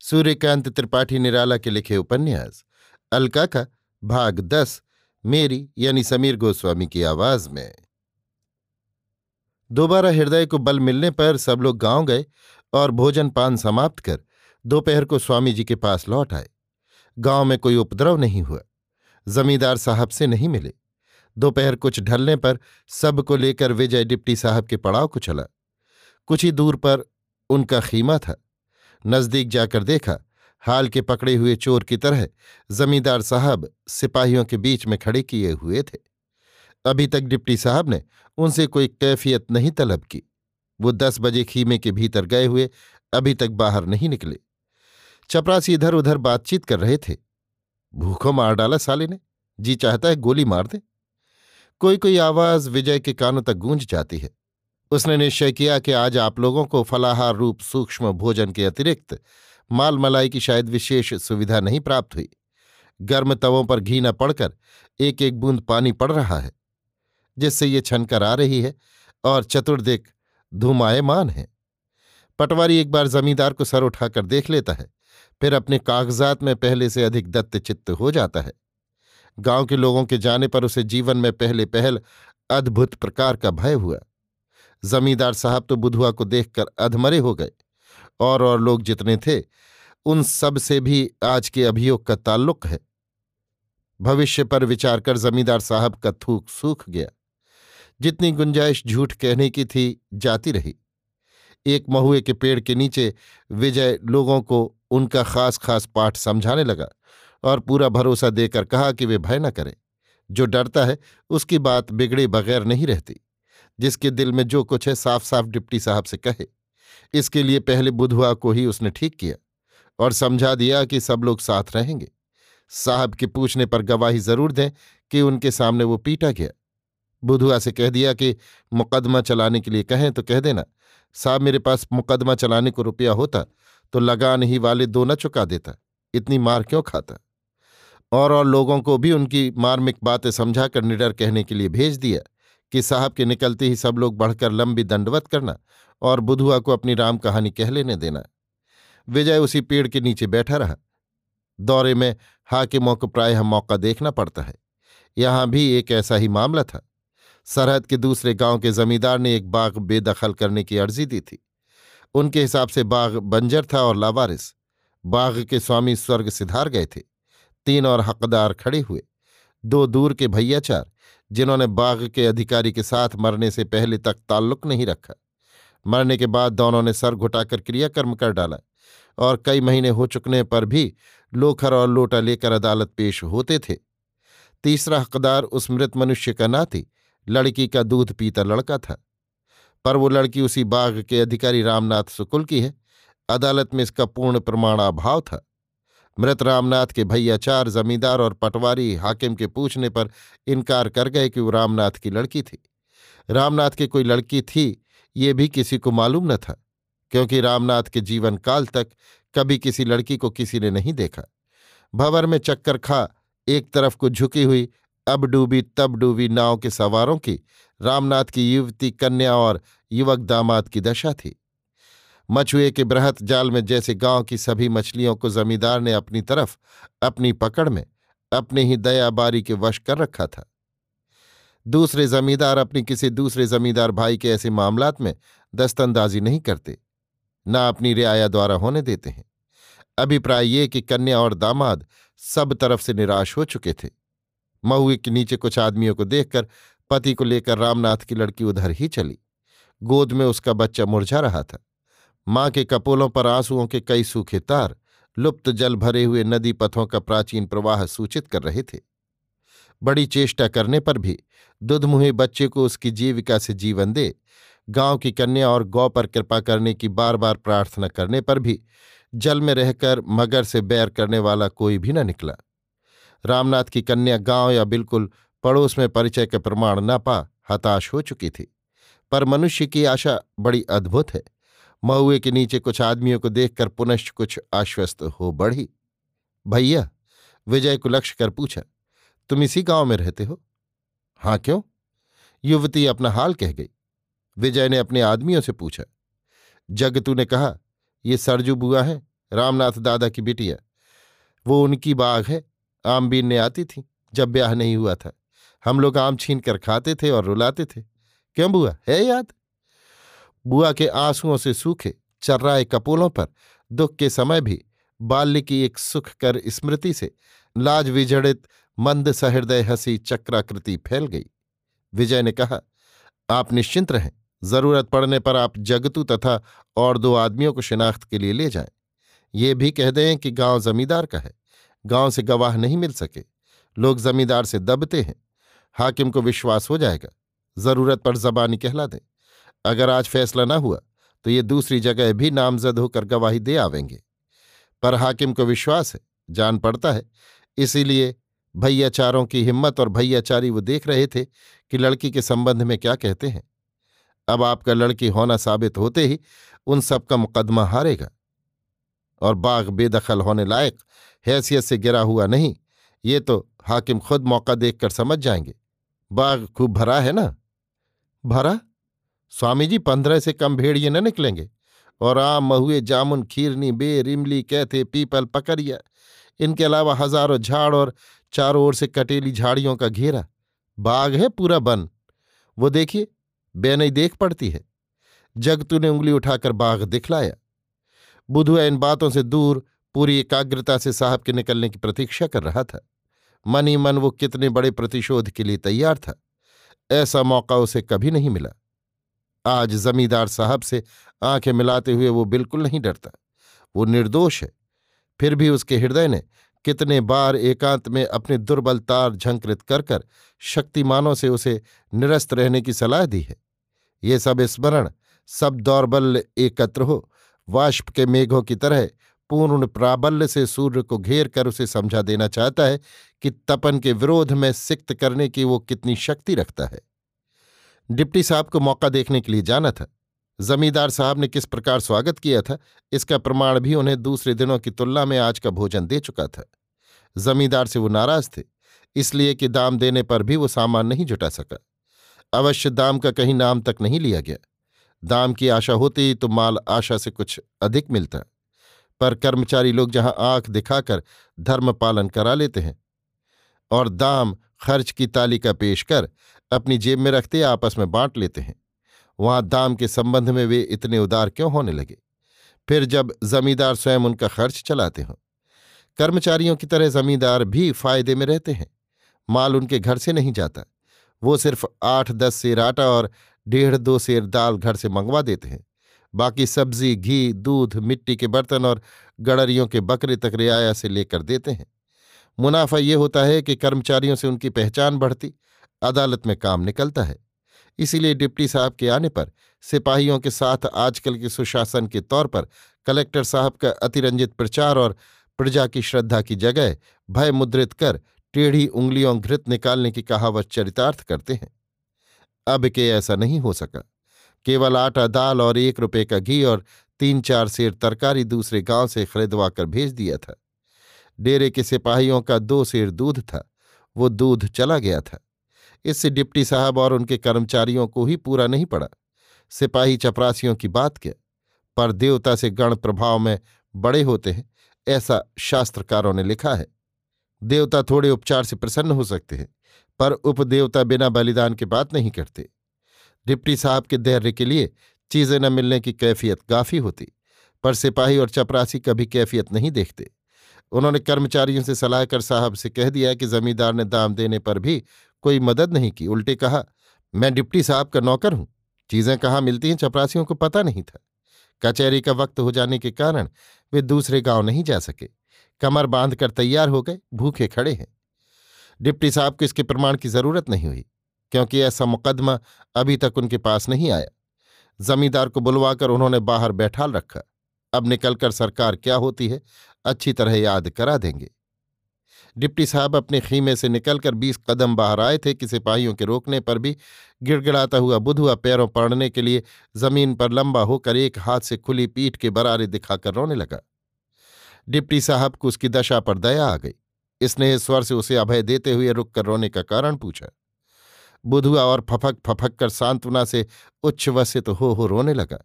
सूर्यकांत त्रिपाठी निराला के लिखे उपन्यास अलका का भाग दस, मेरी यानी समीर गोस्वामी की आवाज़ में। दोबारा हृदय को बल मिलने पर सब लोग गाँव गए और भोजन पान समाप्त कर दोपहर को स्वामी जी के पास लौट आए। गाँव में कोई उपद्रव नहीं हुआ। जमींदार साहब से नहीं मिले। दोपहर कुछ ढलने पर सबको लेकर विजय डिप्टी साहब के पड़ाव को चला। कुछ ही दूर पर उनका खीमा था। नज़दीक जाकर देखा, हाल के पकड़े हुए चोर की तरह जमींदार साहब सिपाहियों के बीच में खड़े किए हुए थे। अभी तक डिप्टी साहब ने उनसे कोई कैफियत नहीं तलब की। वो दस बजे खीमे के भीतर गए हुए अभी तक बाहर नहीं निकले। चपरासी इधर उधर बातचीत कर रहे थे। भूखों मार डाला साले ने। जी चाहता है गोली मार दे। कोई कोई आवाज़ विजय के कानों तक गूंज जाती है। उसने निश्चय किया कि आज आप लोगों को फलाहार रूप सूक्ष्म भोजन के अतिरिक्त माल मलाई की शायद विशेष सुविधा नहीं प्राप्त हुई। गर्म तवों पर घी न पड़कर एक एक बूंद पानी पड़ रहा है, जिससे ये छनकर आ रही है और चतुर्दिक धूमायमान है। पटवारी एक बार जमींदार को सर उठाकर देख लेता है, फिर अपने कागजात में पहले से अधिक दत्त चित्त हो जाता है। गाँव के लोगों के जाने पर उसे जीवन में पहले पहल अद्भुत प्रकार का भय हुआ। जमींदार साहब तो बुधुआ को देखकर अधमरे हो गए और और लोग जितने थे, उन सबसे भी आज के अभियोग का ताल्लुक है। भविष्य पर विचार कर जमींदार साहब का थूक सूख गया। जितनी गुंजाइश झूठ कहने की थी, जाती रही। एक महुए के पेड़ के नीचे विजय लोगों को उनका खास खास पाठ समझाने लगा और पूरा भरोसा देकर कहा कि वे भय न करें। जो डरता है, उसकी बात बिगड़े बगैर नहीं रहती। जिसके दिल में जो कुछ है साफ़ साफ़ डिप्टी साहब से कहे। इसके लिए पहले बुधवा को ही उसने ठीक किया और समझा दिया कि सब लोग साथ रहेंगे। साहब के पूछने पर गवाही ज़रूर दें कि उनके सामने वो पीटा गया। बुधुआ से कह दिया कि, मुकदमा चलाने के लिए कहें तो कह देना। साहब, मेरे पास मुकदमा चलाने को रुपया होता तो लगान ही वाले दो न चुका देता। इतनी मार क्यों खाता? और और लोगों को भी उनकी मार्मिक बातें समझाकर निडर कहने के लिए भेज दिया। कि साहब के निकलते ही सब लोग बढ़कर लंबी दंडवत करना और बुधुआ को अपनी राम कहानी कह लेने देना। विजय उसी पेड़ के नीचे बैठा रहा। दौरे में हाकिमों को प्रायः मौका देखना पड़ता है। यहाँ भी एक ऐसा ही मामला था। सरहद के दूसरे गाँव के जमींदार ने एक बाग बेदखल करने की अर्जी दी थी। उनके हिसाब से बाग बंजर था और लावारिस। बाग के स्वामी स्वर्ग सिधार गए थे। तीन और हकदार खड़े हुए। दो दूर के भैयाचार, जिन्होंने बाघ के अधिकारी के साथ मरने से पहले तक ताल्लुक नहीं रखा। मरने के बाद दोनों ने सर घुटाकर क्रियाकर्म कर डाला और कई महीने हो चुकने पर भी लोखर और लोटा लेकर अदालत पेश होते थे। तीसरा हकदार उस मृत मनुष्य का ना थी लड़की का दूध पीता लड़का था। पर वो लड़की उसी बाघ के अधिकारी रामनाथ सुकुल की है। अदालत में इसका पूर्ण प्रमाणाभाव था। मृत रामनाथ के भैया चार जमींदार और पटवारी हाकिम के पूछने पर इनकार कर गए कि वो रामनाथ की लड़की थी। रामनाथ की कोई लड़की थी, ये भी किसी को मालूम न था, क्योंकि रामनाथ के जीवन काल तक कभी किसी लड़की को किसी ने नहीं देखा। भंवर में चक्कर खा, एक तरफ़ को झुकी हुई, अब डूबी तब डूबी नाव के सवारों की रामनाथ की युवती कन्या और युवक दामाद की दशा थी। मछुए के बृहत जाल में जैसे गाँव की सभी मछलियों को जमींदार ने अपनी तरफ़, अपनी पकड़ में, अपने ही दयाबारी के वश कर रखा था। दूसरे जमींदार अपनी किसी दूसरे जमींदार भाई के ऐसे मामलात में दस्तंदाजी नहीं करते, न अपनी रियाया द्वारा होने देते हैं। अभिप्राय ये कि कन्या और दामाद सब तरफ़ से निराश हो चुके थे। महुए के नीचे कुछ आदमियों को देखकर, पति को लेकर रामनाथ की लड़की उधर ही चली। गोद में उसका बच्चा मुरझा रहा था। माँ के कपोलों पर आंसुओं के कई सूखे तार, लुप्त जल भरे हुए नदी पथों का प्राचीन प्रवाह सूचित कर रहे थे। बड़ी चेष्टा करने पर भी दुधमुहे बच्चे को उसकी जीविका से जीवन दे, गाँव की कन्या और गौ पर कृपा करने की बार बार प्रार्थना करने पर भी जल में रहकर मगर से बैर करने वाला कोई भी न निकला। रामनाथ की कन्या गाँव या बिल्कुल पड़ोस में परिचय के प्रमाण न पा हताश हो चुकी थी। पर मनुष्य की आशा बड़ी अद्भुत है। महुए के नीचे कुछ आदमियों को देखकर पुनश्च कुछ आश्वस्त हो बढ़ी। भैया, विजय को लक्ष्य कर पूछा, तुम इसी गाँव में रहते हो? हाँ, क्यों? युवती अपना हाल कह गई। विजय ने अपने आदमियों से पूछा। जगतू ने कहा, ये सरजू बुआ है, रामनाथ दादा की बिटिया। वो उनकी बाग है, आम बीनने आती थी, जब ब्याह नहीं हुआ था। हम लोग आम छीन कर खाते थे और रुलाते थे। क्यों बुआ, है याद? बुआ के आंसुओं से सूखे चर्राए कपोलों पर, दुख के समय भी, बाल्य की एक सुखकर स्मृति से, लाज विजड़ित, मंद सहृदय हँसी चक्राकृति फैल गई। विजय ने कहा, आप निश्चिंत रहें, ज़रूरत पड़ने पर आप जगतू तथा और दो आदमियों को शिनाख्त के लिए ले जाएँ। ये भी कह दें कि गाँव जमींदार का है, गाँव से गवाह नहीं मिल सके। लोग जमींदार से दबते हैं। हाकिम को विश्वास हो जाएगा, ज़रूरत पर जबानी कहला दें। अगर आज फैसला न हुआ तो ये दूसरी जगह भी नामजद होकर गवाही दे आवेंगे। पर हाकिम को विश्वास है, जान पड़ता है। इसीलिए भैयाचारों की हिम्मत और भैयाचारी वो देख रहे थे कि लड़की के संबंध में क्या कहते हैं। अब आपका लड़की होना साबित होते ही उन सब का मुकदमा हारेगा। और बाग बेदखल होने लायक हैसियत से गिरा हुआ नहीं, ये तो हाकिम खुद मौका देखकर समझ जाएँगे। बाग खूब भरा है ना? भरा? स्वामी जी, पंद्रह से कम भेड़िए न निकलेंगे। और आम, महुए, जामुन, खीरनी, बेर, इमली, कैथे, पीपल, पकरिया, इनके अलावा हज़ारों झाड़ और चारों ओर से कटेली झाड़ियों का घेरा। बाग है पूरा बन। वो देखिए, बेनई देख पड़ती है। जगतू ने उंगली उठाकर बाघ दिखलाया। बुधुआ इन बातों से दूर, पूरी एकाग्रता से साहब के निकलने की प्रतीक्षा कर रहा था। मन ही मन वो कितने बड़े प्रतिशोध के लिए तैयार था। ऐसा मौका उसे कभी नहीं मिला। आज जमींदार साहब से आँखें मिलाते हुए वो बिल्कुल नहीं डरता। वो निर्दोष है। फिर भी उसके हृदय ने कितने बार एकांत में अपने दुर्बल तार झंकृत कर कर शक्तिमानों से उसे निरस्त रहने की सलाह दी है। ये सब स्मरण, सब दौर्बल्य एकत्र हो, वाष्प के मेघों की तरह पूर्ण प्राबल्य से सूर्य को घेर कर उसे समझा देना चाहता है कि तपन के विरोध में सिक्त करने की वो कितनी शक्ति रखता है। डिप्टी साहब को मौका देखने के लिए जाना था। जमींदार साहब ने किस प्रकार स्वागत किया था, इसका प्रमाण भी उन्हें दूसरे दिनों की तुलना में आज का भोजन दे चुका था। जमींदार से वो नाराज़ थे, इसलिए कि दाम देने पर भी वो सामान नहीं जुटा सका। अवश्य दाम का कहीं नाम तक नहीं लिया गया। दाम की आशा होती तो माल आशा से कुछ अधिक मिलता। पर कर्मचारी लोग जहाँ आँख दिखाकर धर्म पालन करा लेते हैं और दाम खर्च की तालिका पेश कर अपनी जेब में रखते आपस में बांट लेते हैं। वहाँ दाम के संबंध में वे इतने उदार क्यों होने लगे? फिर जब जमींदार स्वयं उनका खर्च चलाते हों। कर्मचारियों की तरह जमींदार भी फ़ायदे में रहते हैं। माल उनके घर से नहीं जाता। वो सिर्फ़ आठ, दस सेर आटा और डेढ़, दो सेर दाल घर से मंगवा देते हैं। बाकी सब्ज़ी, घी, दूध, मिट्टी के बर्तन और गड़रियों के बकरे तक रियाया से लेकर देते हैं। मुनाफा ये होता है कि कर्मचारियों से उनकी पहचान बढ़ती अदालत में काम निकलता है। इसीलिए डिप्टी साहब के आने पर सिपाहियों के साथ आजकल के सुशासन के तौर पर कलेक्टर साहब का अतिरंजित प्रचार और प्रजा की श्रद्धा की जगह भय मुद्रित कर टेढ़ी उंगलियों घृत निकालने की कहावत चरितार्थ करते हैं। अब के ऐसा नहीं हो सका। केवल आटा दाल और एक रुपये का घी और तीन चार सेर तरकारी दूसरे गाँव से खरीदवा कर भेज दिया था। डेरे के सिपाहियों का दो सेर दूध था। वो दूध चला गया था। इससे डिप्टी साहब और उनके कर्मचारियों को ही पूरा नहीं पड़ा। सिपाही चपरासियों की बात क्या? पर देवता से गण प्रभाव में बड़े होते हैं, ऐसा शास्त्रकारों ने लिखा है। देवता थोड़े उपचार से प्रसन्न हो सकते हैं, पर उपदेवता बिना बलिदान के बात नहीं करते। डिप्टी साहब के धैर्य के लिए चीज़ें न मिलने की कैफियत काफ़ी होती, पर सिपाही और चपरासी कभी कैफियत नहीं देखते। उन्होंने कर्मचारियों से सलाह कर साहब से कह दिया कि जमींदार ने दाम देने पर भी कोई मदद नहीं की। उल्टे कहा, मैं डिप्टी साहब का नौकर हूँ। चीज़ें कहाँ मिलती हैं चपरासियों को पता नहीं था। कचहरी का वक्त हो जाने के कारण वे दूसरे गाँव नहीं जा सके। कमर बाँध कर तैयार हो गए, भूखे खड़े हैं। डिप्टी साहब को इसके प्रमाण की ज़रूरत नहीं हुई, क्योंकि ऐसा मुकदमा अभी तक उनके पास नहीं आया। जमींदार को बुलवाकर उन्होंने बाहर बैठाल रखा। अब निकलकर सरकार क्या होती है, अच्छी तरह याद करा देंगे। डिप्टी साहब अपने खीमे से निकलकर बीस कदम बाहर आए थे कि सिपाहियों के रोकने पर भी गिड़गिड़ाता हुआ बुधुआ पैरों पड़ने के लिए ज़मीन पर लंबा होकर एक हाथ से खुली पीठ के बरारे दिखाकर रोने लगा। डिप्टी साहब को उसकी दशा पर दया आ गई। स्नेह स्वर से उसे अभय देते हुए रुक कर रोने का कारण पूछा। बुधुआ और फफक फफक कर सांत्वना से उच्छ्वसित तो हो हो रोने लगा।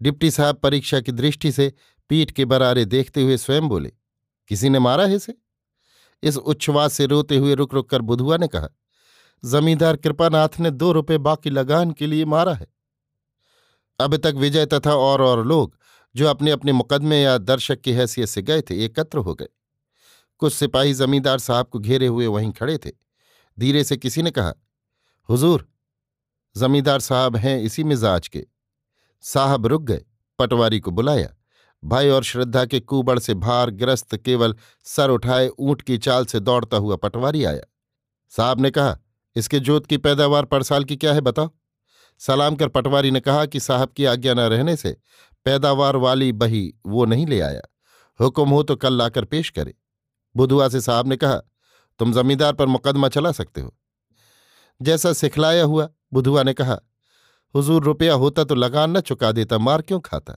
डिप्टी साहब परीक्षा की दृष्टि से पीठ के बरारे देखते हुए स्वयं बोले, किसी ने मारा है इसे? इस उच्छ्वास से रोते हुए रुक रुक कर बुधुआ ने कहा, जमींदार कृपानाथ ने दो रुपए बाकी लगान के लिए मारा है। अब तक विजय तथा और और लोग जो अपने अपने मुकदमे या दर्शक की हैसियत से गए थे, एकत्र हो गए। कुछ सिपाही जमींदार साहब को घेरे हुए वहीं खड़े थे। धीरे से किसी ने कहा, हुजूर, जमींदार साहब हैं इसी मिजाज के। साहब रुक गए, पटवारी को बुलाया। भाई और श्रद्धा के कुबड़ से भार ग्रस्त केवल सर उठाए ऊँट की चाल से दौड़ता हुआ पटवारी आया। साहब ने कहा, इसके जोत की पैदावार पर साल की क्या है बताओ? सलाम कर पटवारी ने कहा कि साहब की आज्ञा न रहने से पैदावार वाली बही वो नहीं ले आया। हुक्म हो तो कल लाकर पेश करे। बुधुआ से साहब ने कहा, तुम जमींदार पर मुकदमा चला सकते हो। जैसा सिखलाया हुआ बुधुआ ने कहा, हुजूर रुपया होता तो लगान न चुका देता, मार क्यों खाता?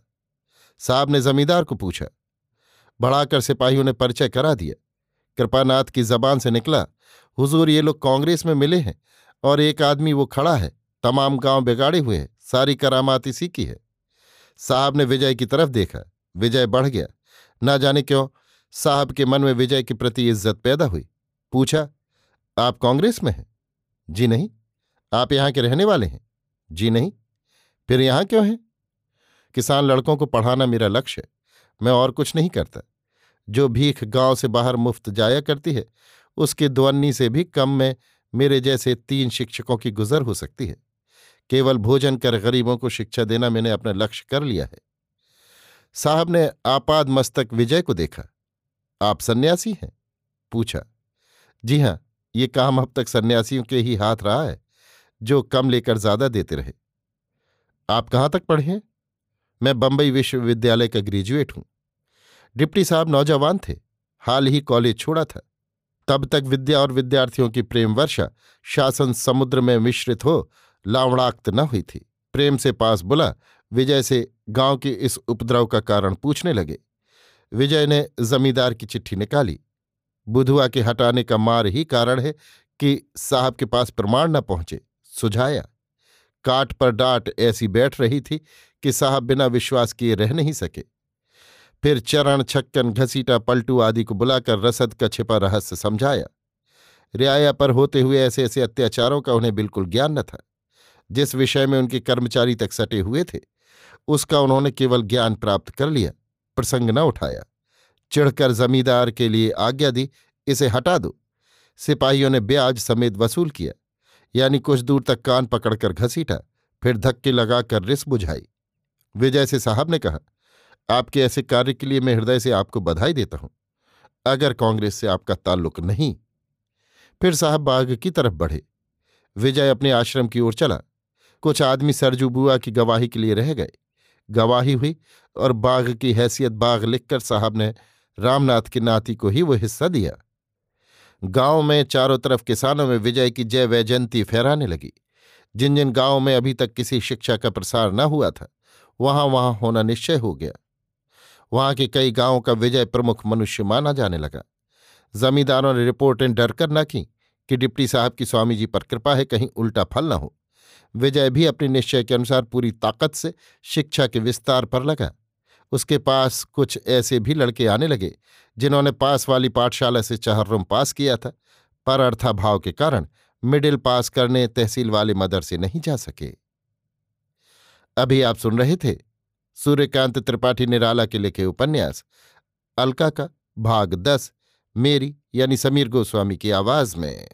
साहब ने जमींदार को पूछा। बढ़ाकर सिपाहियों ने परिचय करा दिया। कृपानाथ की जबान से निकला, हुजूर, ये लोग कांग्रेस में मिले हैं और एक आदमी वो खड़ा है। तमाम गाँव बिगाड़े हुए हैं, सारी करामात इसी की है। साहब ने विजय की तरफ़ देखा। विजय बढ़ गया। ना जाने क्यों, साहब के मन में विजय के प्रति इज़्ज़त पैदा हुई। पूछा, आप कांग्रेस में हैं? जी नहीं। आप यहाँ के रहने वाले हैं? जी नहीं। फिर यहाँ क्यों हैं? किसान लड़कों को पढ़ाना मेरा लक्ष्य है। मैं और कुछ नहीं करता। जो भीख गाँव से बाहर मुफ़्त जाया करती है, उसके द्वन्नी से भी कम में मेरे जैसे तीन शिक्षकों की गुजर हो सकती है। केवल भोजन कर गरीबों को शिक्षा देना मैंने अपना लक्ष्य कर लिया है। साहब ने आपाद मस्तक विजय को देखा। आप सन्यासी हैं? पूछा। जी हाँ ये काम अब तक सन्यासियों के ही हाथ रहा है, जो कम लेकर ज़्यादा देते रहे। आप कहाँ तक पढ़े मैं बंबई विश्वविद्यालय का ग्रेजुएट हूँ। डिप्टी साहब नौजवान थे। हाल ही कॉलेज छोड़ा था। तब तक विद्या और विद्यार्थियों की प्रेम वर्षा, शासन समुद्र में मिश्रित हो, लावणाक्त न हुई थी। प्रेम से पास बुला, विजय से गाँव के इस उपद्रव का कारण पूछने लगे। विजय ने जमींदार की चिट्ठी निकाली। बुधुआ के हटाने का मार ही कारण है कि साहब के पास प्रमाण न पहुँचे, सुझाया। काट पर डांट ऐसी बैठ रही थी कि साहब बिना विश्वास किए रह नहीं सके। फिर चरण छक्कन घसीटा पलटू आदि को बुलाकर रसद का छिपा रहस्य समझाया। रियाया पर होते हुए ऐसे ऐसे अत्याचारों का उन्हें बिल्कुल ज्ञान न था। जिस विषय में उनके कर्मचारी तक सटे हुए थे, उसका उन्होंने केवल ज्ञान प्राप्त कर लिया, प्रसंग न उठाया। चिढ़कर जमींदार के लिए आज्ञा दी, इसे हटा दो। सिपाहियों ने ब्याज समेत वसूल किया, यानी कुछ दूर तक कान पकड़कर घसीटा, फिर धक्के लगाकर रिस बुझाई। विजय से साहब ने कहा, आपके ऐसे कार्य के लिए मैं हृदय से आपको बधाई देता हूँ, अगर कांग्रेस से आपका ताल्लुक नहीं। फिर साहब बाग की तरफ़ बढ़े। विजय अपने आश्रम की ओर चला। कुछ आदमी सरजू बुआ की गवाही के लिए रह गए। गवाही हुई और बाघ की हैसियत बाघ लिखकर साहब ने रामनाथ की नाती को ही वो हिस्सा दिया। गाँव में चारों तरफ़ किसानों में विजय की जय वैजयंती फहराने लगी। जिन जिन गाँवों में अभी तक किसी शिक्षा का प्रसार न हुआ था वहाँ वहाँ होना निश्चय हो गया। वहाँ के कई गाँवों का विजय प्रमुख मनुष्य माना जाने लगा। जमींदारों ने रिपोर्टें डरकर न की कि डिप्टी साहब की स्वामी जी पर कृपा है कहीं उल्टा फल न हो। विजय भी अपने निश्चय के अनुसार पूरी ताकत से शिक्षा के विस्तार पर लगा। उसके पास कुछ ऐसे भी लड़के आने लगे, जिन्होंने पास वाली पाठशाला से चहर्रुम पास किया था, पर अर्थाभाव के कारण मिडिल पास करने तहसील वाले मदरसे नहीं जा सके। अभी आप सुन रहे थे सूर्यकांत त्रिपाठी निराला के लिखे उपन्यास, अलका का भाग दस, मेरी यानी समीर गोस्वामी की आवाज़ में।